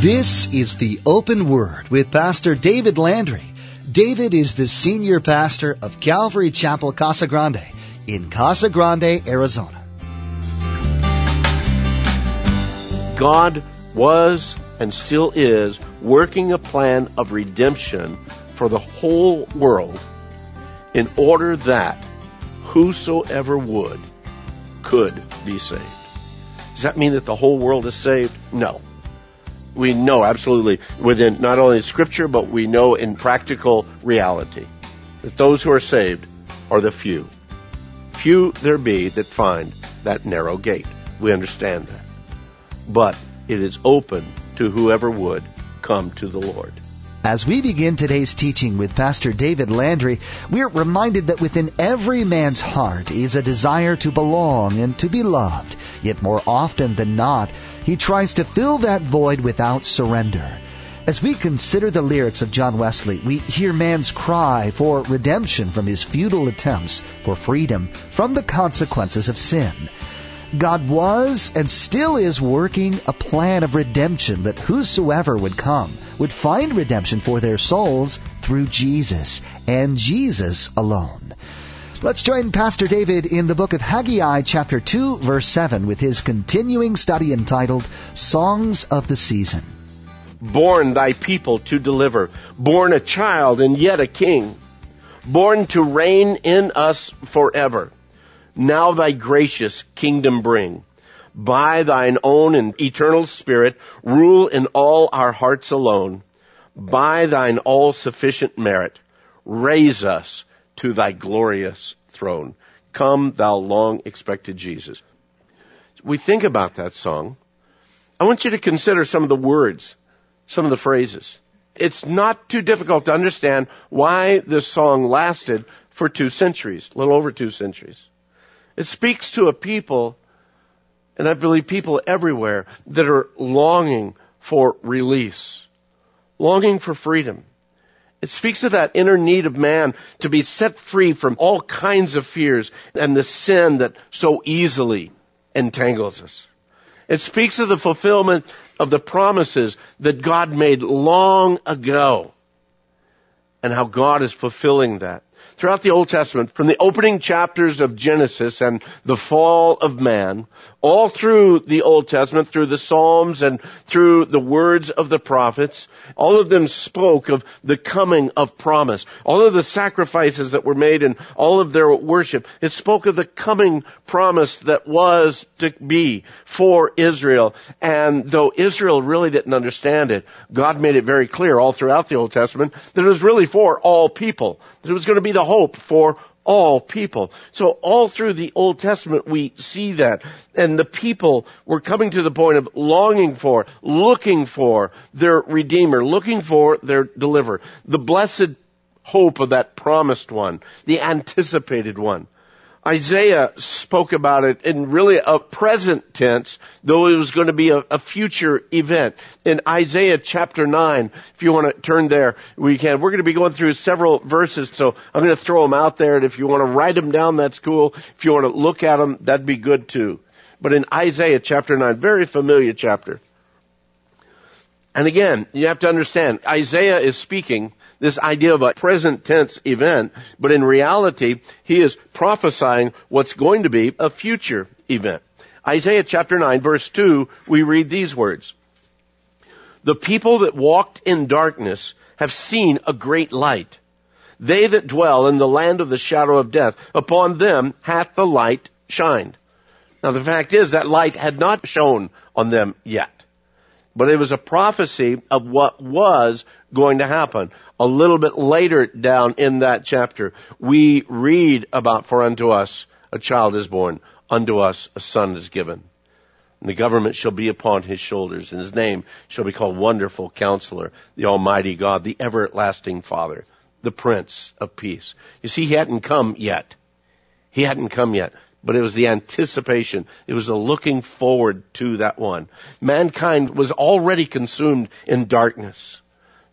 This is the Open Word with Pastor David Landry. David is the senior pastor of Calvary Chapel Casa Grande in Casa Grande, Arizona. God was and still is working a plan of redemption for the whole world in order that whosoever would could be saved. Does that mean that the whole world is saved? No we know absolutely within not only scripture, but we know in practical reality that those who are saved are the few. Few there be that find that narrow gate. We understand that. But it is open to whoever would come to the Lord. As we begin today's teaching with Pastor David Landry, we're reminded that within every man's heart is a desire to belong and to be loved. Yet more often than not, he tries to fill that void without surrender. As we consider the lyrics of John Wesley, we hear man's cry for redemption from his futile attempts for freedom from the consequences of sin. God was and still is working a plan of redemption that whosoever would come would find redemption for their souls through Jesus and Jesus alone. Let's join Pastor David in the book of Haggai, chapter 2, verse 7, with his continuing study entitled Songs of the Season. Born thy people to deliver, born a child and yet a king, born to reign in us forever. Now thy gracious kingdom bring. By thine own and eternal spirit, rule in all our hearts alone. By thine all sufficient merit, raise us to thy glorious throne. Come, thou long expected Jesus. We think about that song. I want you to consider some of the words, some of the phrases. It's not too difficult to understand why this song lasted for two centuries, a little over two centuries. It speaks to a people, and I believe people everywhere, that are longing for release, longing for freedom. It speaks of that inner need of man to be set free from all kinds of fears and the sin that so easily entangles us. It speaks of the fulfillment of the promises that God made long ago and how God is fulfilling that throughout the Old Testament, from the opening chapters of Genesis and the fall of man, all through the Old Testament, through the Psalms and through the words of the prophets, all of them spoke of the coming of promise. All of the sacrifices that were made and all of their worship, it spoke of the coming promise that was to be for Israel. And though Israel really didn't understand it, God made it very clear all throughout the Old Testament that it was really for all people, that it was going to be the hope for all people. So all through the Old Testament we see that. And the people were coming to the point of longing for, looking for their Redeemer, looking for their deliverer. The blessed hope of that promised one, the anticipated one. Isaiah spoke about it in really a present tense, though it was going to be a, a, future event. In Isaiah chapter 9, if you want to turn there, we can. We're going to be going through several verses, so I'm going to throw them out there, and if you want to write them down, that's cool. If you want to look at them, that'd be good too. But in Isaiah chapter 9, very familiar chapter. And again, you have to understand, Isaiah is speaking this idea of a present tense event, but in reality, he is prophesying what's going to be a future event. Isaiah chapter 9 verse 2, we read these words. The people that walked in darkness have seen a great light. They that dwell in the land of the shadow of death, upon them hath the light shined. Now the fact is that light had not shone on them yet. But it was a prophecy of what was going to happen. A little bit later down in that chapter, we read about for unto us a child is born, unto us a son is given. And the government shall be upon his shoulders, and his name shall be called Wonderful Counselor, the Almighty God, the Everlasting Father, the Prince of Peace. You see, he hadn't come yet. He hadn't come yet but it was the anticipation. It was the looking forward to that one. Mankind was already consumed in darkness.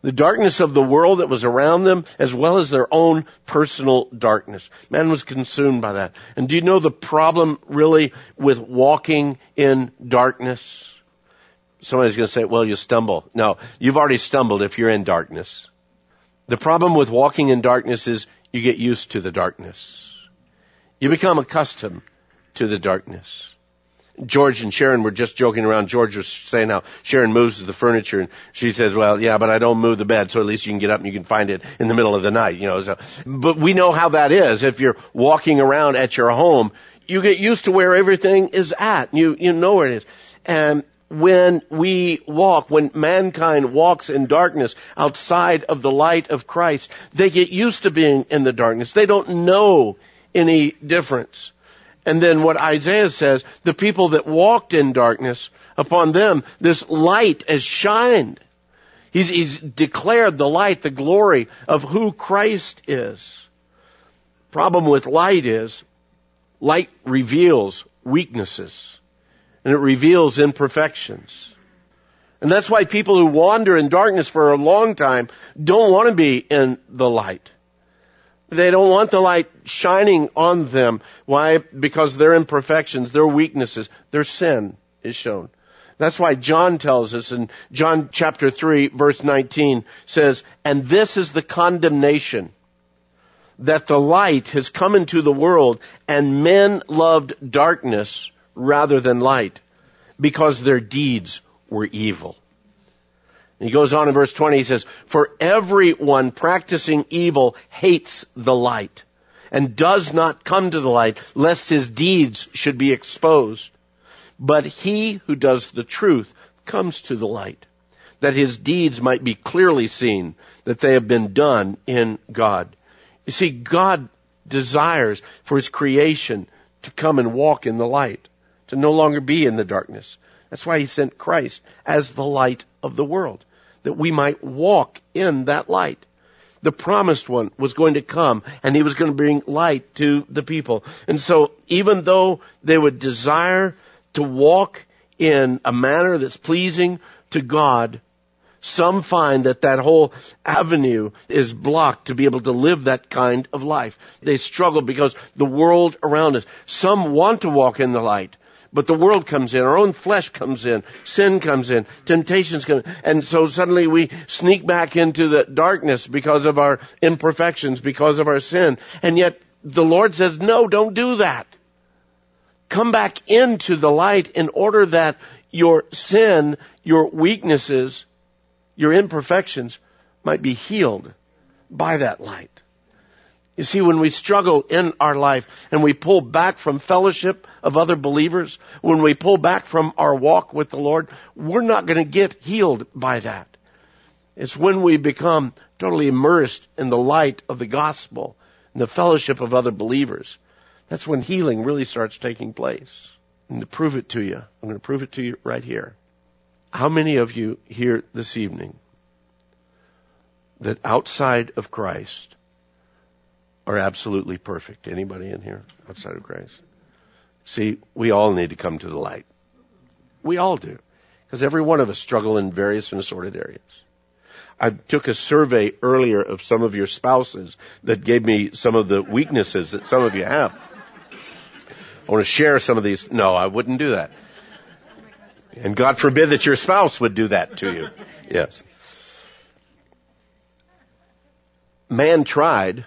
The darkness of the world that was around them, as well as their own personal darkness. Man was consumed by that. And do you know the problem really with walking in darkness? Somebody's going to say, well, you stumble. No, you've already stumbled if you're in darkness. The problem with walking in darkness is you get used to the darkness. You become accustomed to the darkness. George and Sharon were just joking around. George was saying how Sharon moves the furniture and she says, well, yeah, but I don't move the bed, so at least you can get up and you can find it in the middle of the night, you know. So, but we know how that is. If you're walking around at your home, you get used to where everything is at. You, you know where it is. And when we walk, when mankind walks in darkness outside of the light of Christ, they get used to being in the darkness. They don't know any difference. And then what Isaiah says, the people that walked in darkness, upon them this light has shined. He's, he's declared the light, the glory of who Christ is. Problem with light is, light reveals weaknesses and it reveals imperfections. And that's why people who wander in darkness for a long time don't want to be in the light. They don't want the light shining on them. Why? Because their imperfections, their weaknesses, their sin is shown. That's why John tells us in John chapter 3 verse 19 says, and this is the condemnation that the light has come into the world and men loved darkness rather than light because their deeds were evil. And he goes on in verse 20, he says, For everyone practicing evil hates the light and does not come to the light lest his deeds should be exposed. But he who does the truth comes to the light that his deeds might be clearly seen that they have been done in God. You see, God desires for his creation to come and walk in the light to no longer be in the darkness. That's why he sent Christ as the light of the world, that we might walk in that light. The promised one was going to come and he was going to bring light to the people. And so even though they would desire to walk in a manner that's pleasing to God, some find that that whole avenue is blocked to be able to live that kind of life. They struggle because the world around us. Some want to walk in the light, but the world comes in, our own flesh comes in, sin comes in, temptations come in, and so suddenly we sneak back into the darkness because of our imperfections, because of our sin. And yet the Lord says, no, don't do that. Come back into the light in order that your sin, your weaknesses, your imperfections might be healed by that light. You see, when we struggle in our life and we pull back from fellowship of other believers, when we pull back from our walk with the Lord, we're not going to get healed by that. It's when we become totally immersed in the light of the gospel and the fellowship of other believers. That's when healing really starts taking place. And to prove it to you, I'm going to prove it to you right here. How many of you here this evening that outside of Christ are absolutely perfect. Anybody in here outside of Christ? See, we all need to come to the light. We all do. Because every one of us struggle in various and assorted areas. I took a survey earlier of some of your spouses that gave me some of the weaknesses that some of you have. I want to share some of these. No, I wouldn't do that. And God forbid that your spouse would do that to you. Yes. Man tried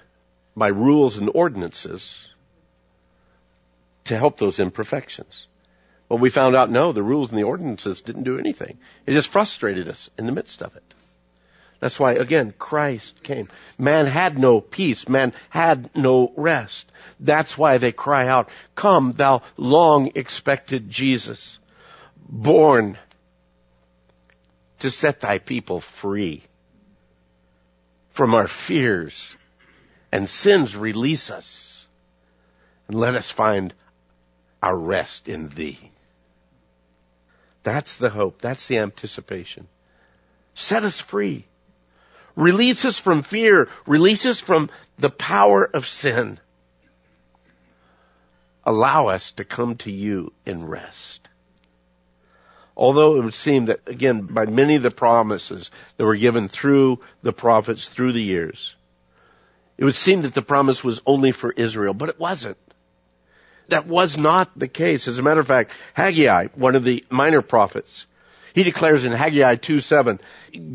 by rules and ordinances to help those imperfections. But we found out no, the rules and the ordinances didn't do anything. It just frustrated us in the midst of it. That's why, again, Christ came. Man had no peace. Man had no rest. That's why they cry out, Come, thou long expected Jesus, born to set thy people free from our fears and sins release us and let us find our rest in thee. That's the hope. That's the anticipation. Set us free. Release us from fear. Release us from the power of sin. Allow us to come to you in rest. Although it would seem that, again, by many of the promises that were given through the prophets through the years, it would seem that the promise was only for Israel, but it wasn't. That was not the case. As a matter of fact, Haggai, one of the minor prophets, He declares in Haggai 2 7,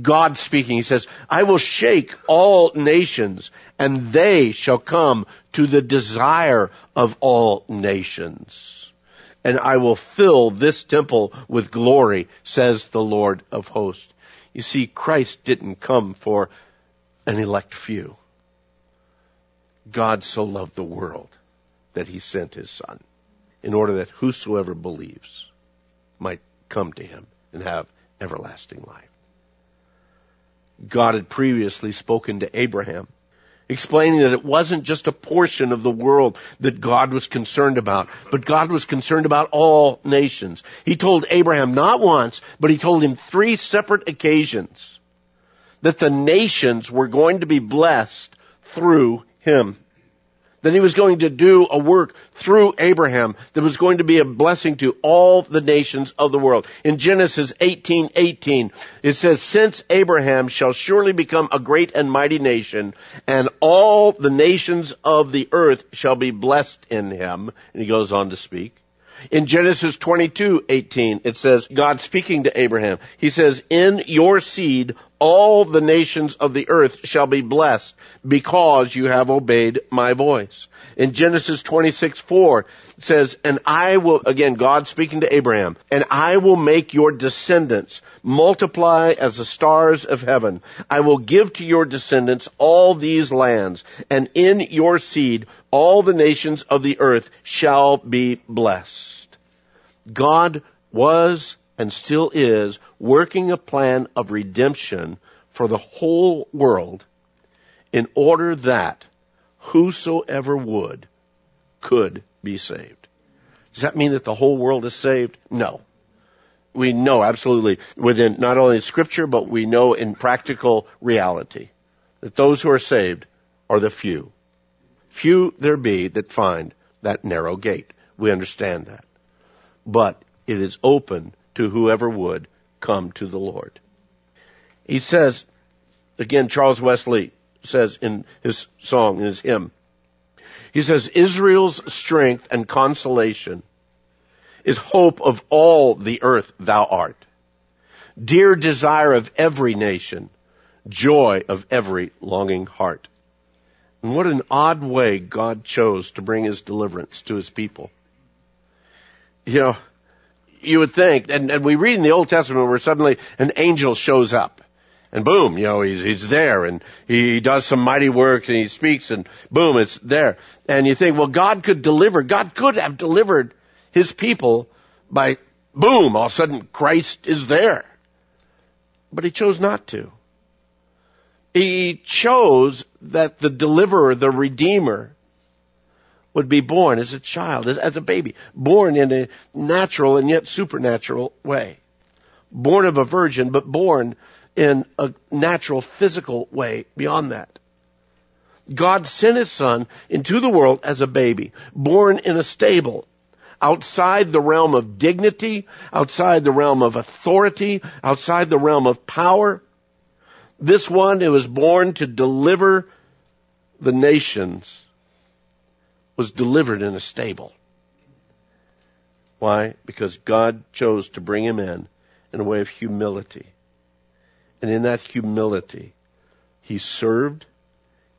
God speaking, he says, I will shake all nations and they shall come to the desire of all nations. And I will fill this temple with glory, says the Lord of hosts. You see, Christ didn't come for an elect few. God so loved the world that he sent his son in order that whosoever believes might come to him and have everlasting life. God had previously spoken to Abraham, explaining that it wasn't just a portion of the world that God was concerned about, but God was concerned about all nations. He told Abraham not once, but he told him three separate occasions that the nations were going to be blessed through him that he was going to do a work through Abraham that was going to be a blessing to all the nations of the world. In Genesis 18:18, 18, it says, "Since Abraham shall surely become a great and mighty nation, and all the nations of the earth shall be blessed in him." And he goes on to speak. In Genesis 22:18 it says God speaking to Abraham. He says, "In your seed all the nations of the earth shall be blessed because you have obeyed my voice." In Genesis 26:4 it says, "And I will again God speaking to Abraham, and I will make your descendants multiply as the stars of heaven. I will give to your descendants all these lands, and in your seed all the nations of the earth shall be blessed." God was and still is working a plan of redemption for the whole world in order that whosoever would could be saved. Does that mean that the whole world is saved? No. We know absolutely within not only scripture, but we know in practical reality that those who are saved are the few. Few there be that find that narrow gate. We understand that but it is open to whoever would come to the Lord. He says, again, Charles Wesley says in his song, in his hymn, he says, Israel's strength and consolation is hope of all the earth thou art. Dear desire of every nation, joy of every longing heart. And what an odd way God chose to bring his deliverance to his people you know, you would think, and, and we read in the Old Testament where suddenly an angel shows up. And boom, you know, he's, he's there and he does some mighty works and he speaks and boom, it's there. And you think, well, God could deliver, God could have delivered his people by boom, all of a sudden Christ is there. But he chose not to. He chose that the deliverer, the redeemer, would be born as a child, as, as a baby, born in a natural and yet supernatural way. Born of a virgin, but born in a natural physical way beyond that. God sent his son into the world as a baby, born in a stable, outside the realm of dignity, outside the realm of authority, outside the realm of power. This one who was born to deliver the nations was delivered in a stable. Why? Because God chose to bring him in in a way of humility. And in that humility, he served,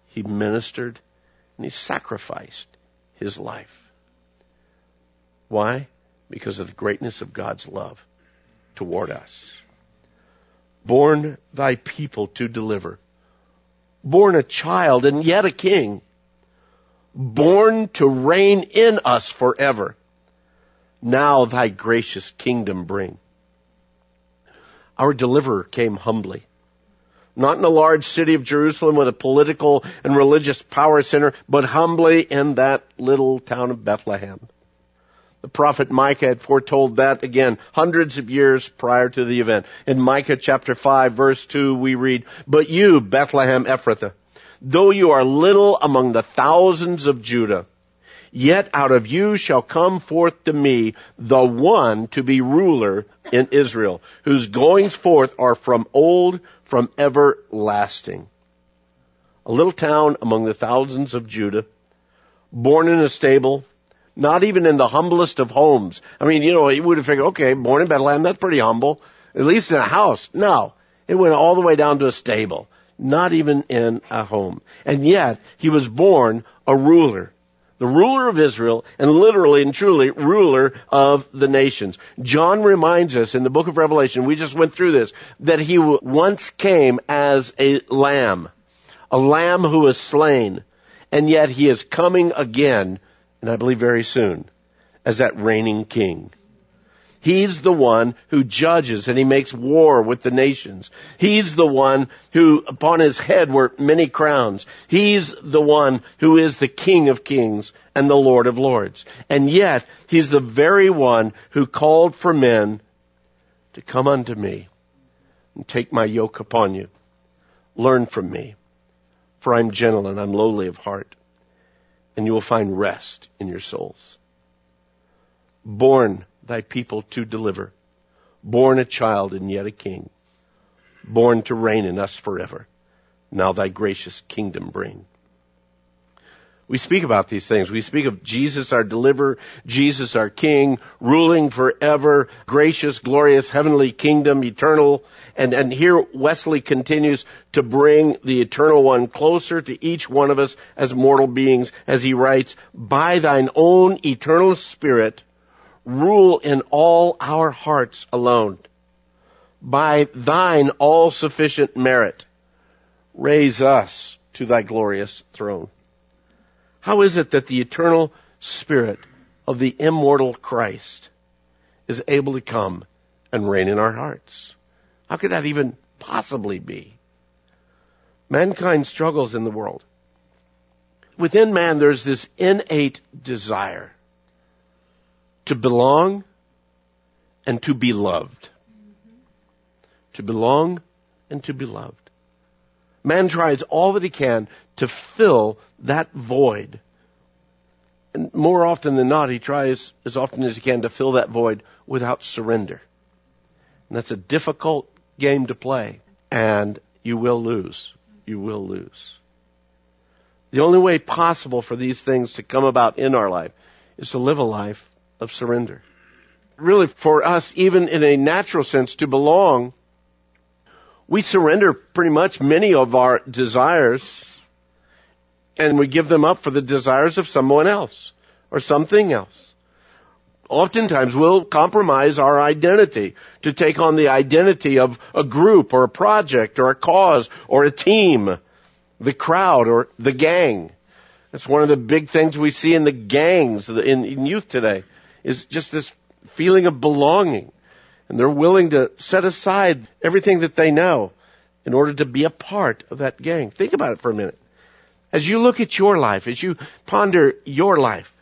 he ministered, and he sacrificed his life. Why? Because of the greatness of God's love toward us. Born thy people to deliver. Born a child and yet a king born to reign in us forever. Now thy gracious kingdom bring. Our deliverer came humbly. Not in a large city of Jerusalem with a political and religious power center, but humbly in that little town of Bethlehem. The prophet Micah had foretold that again hundreds of years prior to the event. In Micah chapter 5 verse 2 we read, But you, Bethlehem Ephrathah, though you are little among the thousands of Judah, yet out of you shall come forth to me the one to be ruler in Israel, whose goings forth are from old, from everlasting. A little town among the thousands of Judah, born in a stable, not even in the humblest of homes. I mean, you know, you would have figured, okay, born in Bethlehem, that's pretty humble. at least in a house. No. It went all the way down to a stable. Not even in a home. And yet, he was born a ruler. The ruler of Israel and literally and truly ruler of the nations. John reminds us in the book of Revelation, we just went through this, that he once came as a lamb. A lamb who was slain. And yet he is coming again, and I believe very soon, as that reigning king. He's the one who judges and he makes war with the nations. He's the one who upon his head were many crowns. He's the one who is the King of kings and the Lord of lords. And yet, he's the very one who called for men to come unto me and take my yoke upon you. Learn from me, for I'm gentle and I'm lowly of heart, and you will find rest in your souls. Born thy people to deliver. Born a child and yet a king. Born to reign in us forever. Now thy gracious kingdom bring. We speak about these things. We speak of Jesus our deliverer, Jesus our king, ruling forever, gracious, glorious, heavenly kingdom, eternal. And, and here Wesley continues to bring the eternal one closer to each one of us as mortal beings as he writes, by thine own eternal spirit, rule in all our hearts alone. By thine all sufficient merit, raise us to thy glorious throne. How is it that the eternal spirit of the immortal Christ is able to come and reign in our hearts? How could that even possibly be? Mankind struggles in the world. Within man, there's this innate desire to belong and to be loved. To belong and to be loved. Man tries all that he can to fill that void. And more often than not, he tries as often as he can to fill that void without surrender. And that's a difficult game to play. And you will lose. You will lose. The only way possible for these things to come about in our life is to live a life of surrender. Really, for us, even in a natural sense, to belong, we surrender pretty much many of our desires and we give them up for the desires of someone else or something else. Oftentimes we'll compromise our identity to take on the identity of a group or a project or a cause or a team, the crowd or the gang. That's one of the big things we see in the gangs in, youth today is just this feeling of belonging. And they're willing to set aside everything that they know in order to be a part of that gang. Think about it for a minute. As you look at your life, as you ponder your life,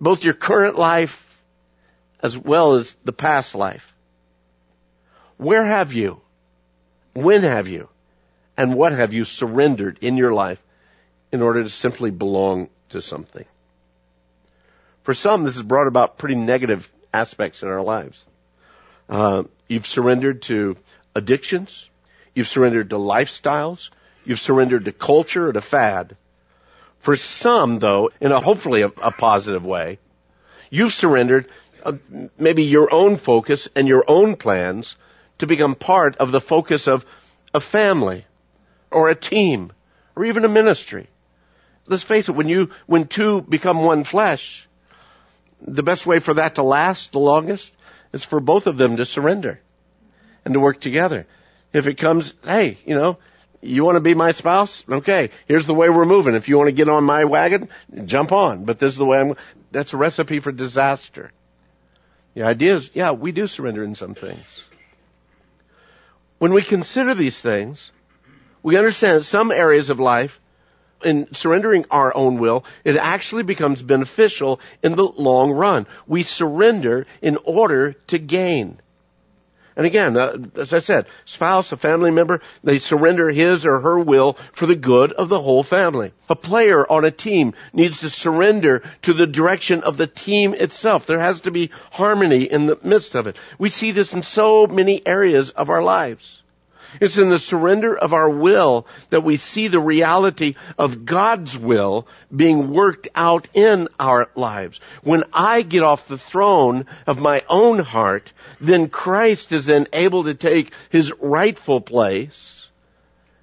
both your current life as well as the past life, where have you, when have you, and what have you surrendered in your life in order to simply belong to something? For some, this has brought about pretty negative aspects in our lives. Uh, you've surrendered to addictions. You've surrendered to lifestyles. You've surrendered to culture or to fad. For some, though, in a hopefully a, a positive way, you've surrendered uh, maybe your own focus and your own plans to become part of the focus of a family or a team or even a ministry. Let's face it, when you, when two become one flesh, the best way for that to last the longest is for both of them to surrender and to work together. If it comes, hey, you know, you want to be my spouse? Okay, here's the way we're moving. If you want to get on my wagon, jump on. But this is the way I'm, that's a recipe for disaster. The idea is, yeah, we do surrender in some things. When we consider these things, we understand that some areas of life in surrendering our own will, it actually becomes beneficial in the long run. We surrender in order to gain. And again, uh, as I said, spouse, a family member, they surrender his or her will for the good of the whole family. A player on a team needs to surrender to the direction of the team itself. There has to be harmony in the midst of it. We see this in so many areas of our lives. It's in the surrender of our will that we see the reality of God's will being worked out in our lives. When I get off the throne of my own heart, then Christ is then able to take his rightful place.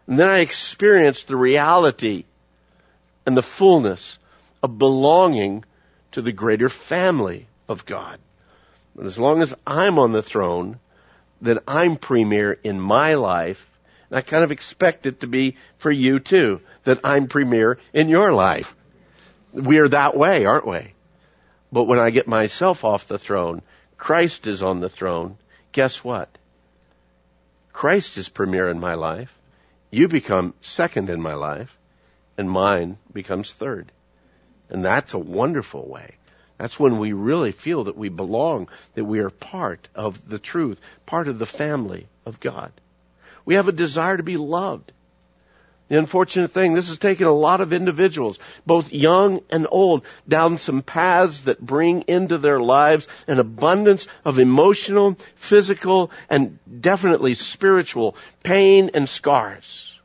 And then I experience the reality and the fullness of belonging to the greater family of God. But as long as I'm on the throne, that I'm premier in my life, and I kind of expect it to be for you too, that I'm premier in your life. We are that way, aren't we? But when I get myself off the throne, Christ is on the throne, guess what? Christ is premier in my life. You become second in my life, and mine becomes third. And that's a wonderful way. That's when we really feel that we belong, that we are part of the truth, part of the family of God. We have a desire to be loved. The unfortunate thing, this has taken a lot of individuals, both young and old, down some paths that bring into their lives an abundance of emotional, physical, and definitely spiritual pain and scars.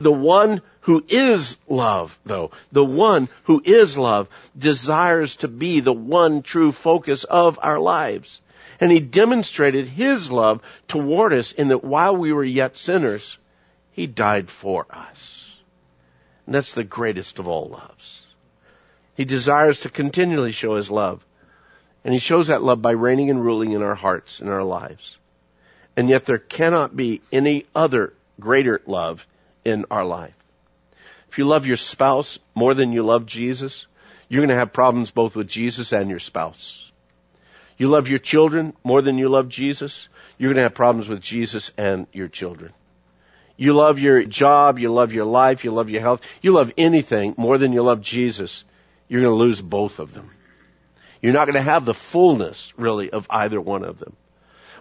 The one who is love, though, the one who is love desires to be the one true focus of our lives. And he demonstrated his love toward us in that while we were yet sinners, he died for us. And that's the greatest of all loves. He desires to continually show his love. And he shows that love by reigning and ruling in our hearts and our lives. And yet there cannot be any other greater love in our life. If you love your spouse more than you love Jesus, you're going to have problems both with Jesus and your spouse. You love your children more than you love Jesus, you're going to have problems with Jesus and your children. You love your job, you love your life, you love your health, you love anything more than you love Jesus, you're going to lose both of them. You're not going to have the fullness, really, of either one of them.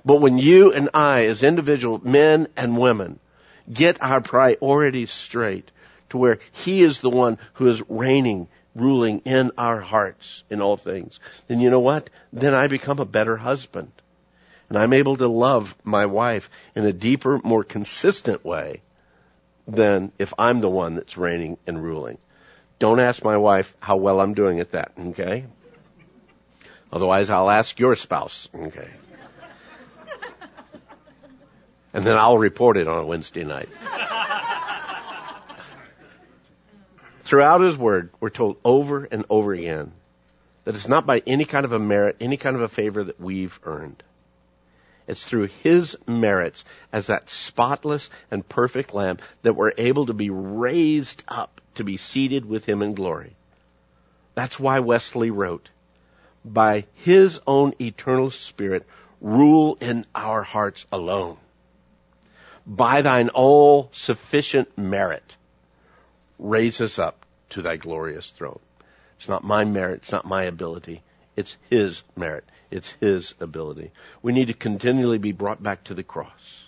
But when you and I, as individual men and women, get our priorities straight to where He is the one who is reigning, ruling in our hearts in all things, then you know what? Then I become a better husband. And I'm able to love my wife in a deeper, more consistent way than if I'm the one that's reigning and ruling. Don't ask my wife how well I'm doing at that, okay? Otherwise I'll ask your spouse, okay? And then I'll report it on a Wednesday night. Throughout His Word, we're told over and over again that it's not by any kind of a merit, any kind of a favor that we've earned. It's through His merits as that spotless and perfect Lamb that we're able to be raised up to be seated with Him in glory. That's why Wesley wrote, by His own eternal Spirit, rule in our hearts alone by thine all sufficient merit, raise us up to thy glorious throne. It's not my merit, it's not my ability, it's his merit, it's his ability. We need to continually be brought back to the cross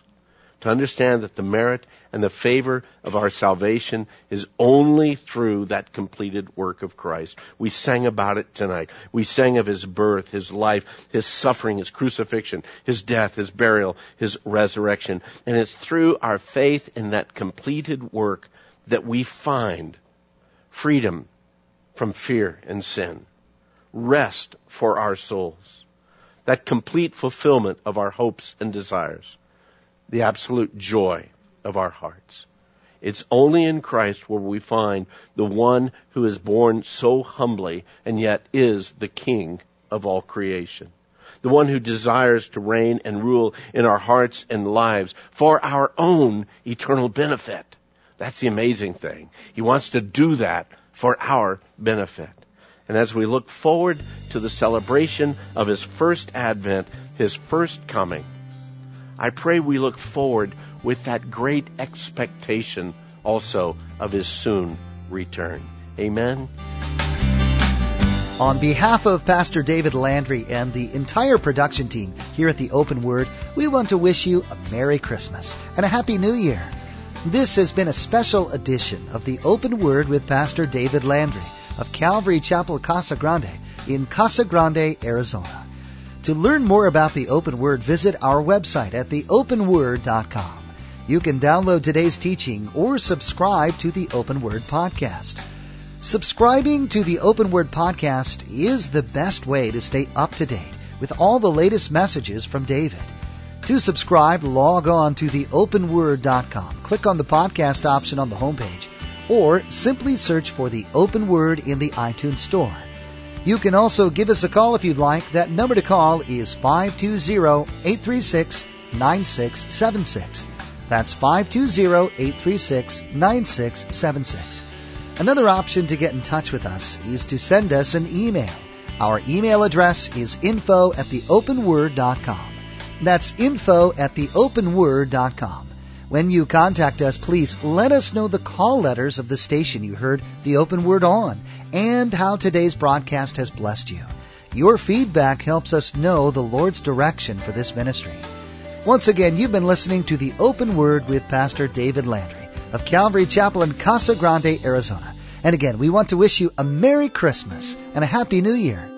to understand that the merit and the favor of our salvation is only through that completed work of Christ. We sang about it tonight. We sang of His birth, His life, His suffering, His crucifixion, His death, His burial, His resurrection. And it's through our faith in that completed work that we find freedom from fear and sin, rest for our souls, that complete fulfillment of our hopes and desires the absolute joy of our hearts. It's only in Christ where we find the one who is born so humbly and yet is the King of all creation. The one who desires to reign and rule in our hearts and lives for our own eternal benefit. That's the amazing thing. He wants to do that for our benefit. And as we look forward to the celebration of His first advent, His first coming, I pray we look forward with that great expectation also of his soon return. Amen. On behalf of Pastor David Landry and the entire production team here at the Open Word, we want to wish you a Merry Christmas and a Happy New Year. This has been a special edition of the Open Word with Pastor David Landry of Calvary Chapel Casa Grande in Casa Grande, Arizona. To learn more about the Open Word, visit our website at theopenword.com. You can download today's teaching or subscribe to the Open Word Podcast. Subscribing to the Open Word Podcast is the best way to stay up to date with all the latest messages from David. To subscribe, log on to theopenword.com. Click on the podcast option on the homepage, or simply search for the Open Word in the iTunes Store. You can also give us a call if you'd like. That number to call is 520-836-9676. That's 520-836-9676. Another option to get in touch with us is to send us an email. Our email address is info at theopenword.com. That's info at theopenword.com. When you contact us, please let us know the call letters of the station you heard the open word on and how today's broadcast has blessed you. Your feedback helps us know the Lord's direction for this ministry. Once again, you've been listening to the Open Word with Pastor David Landry of Calvary Chapel in Casa Grande, Arizona. And again, we want to wish you a Merry Christmas and a Happy New Year.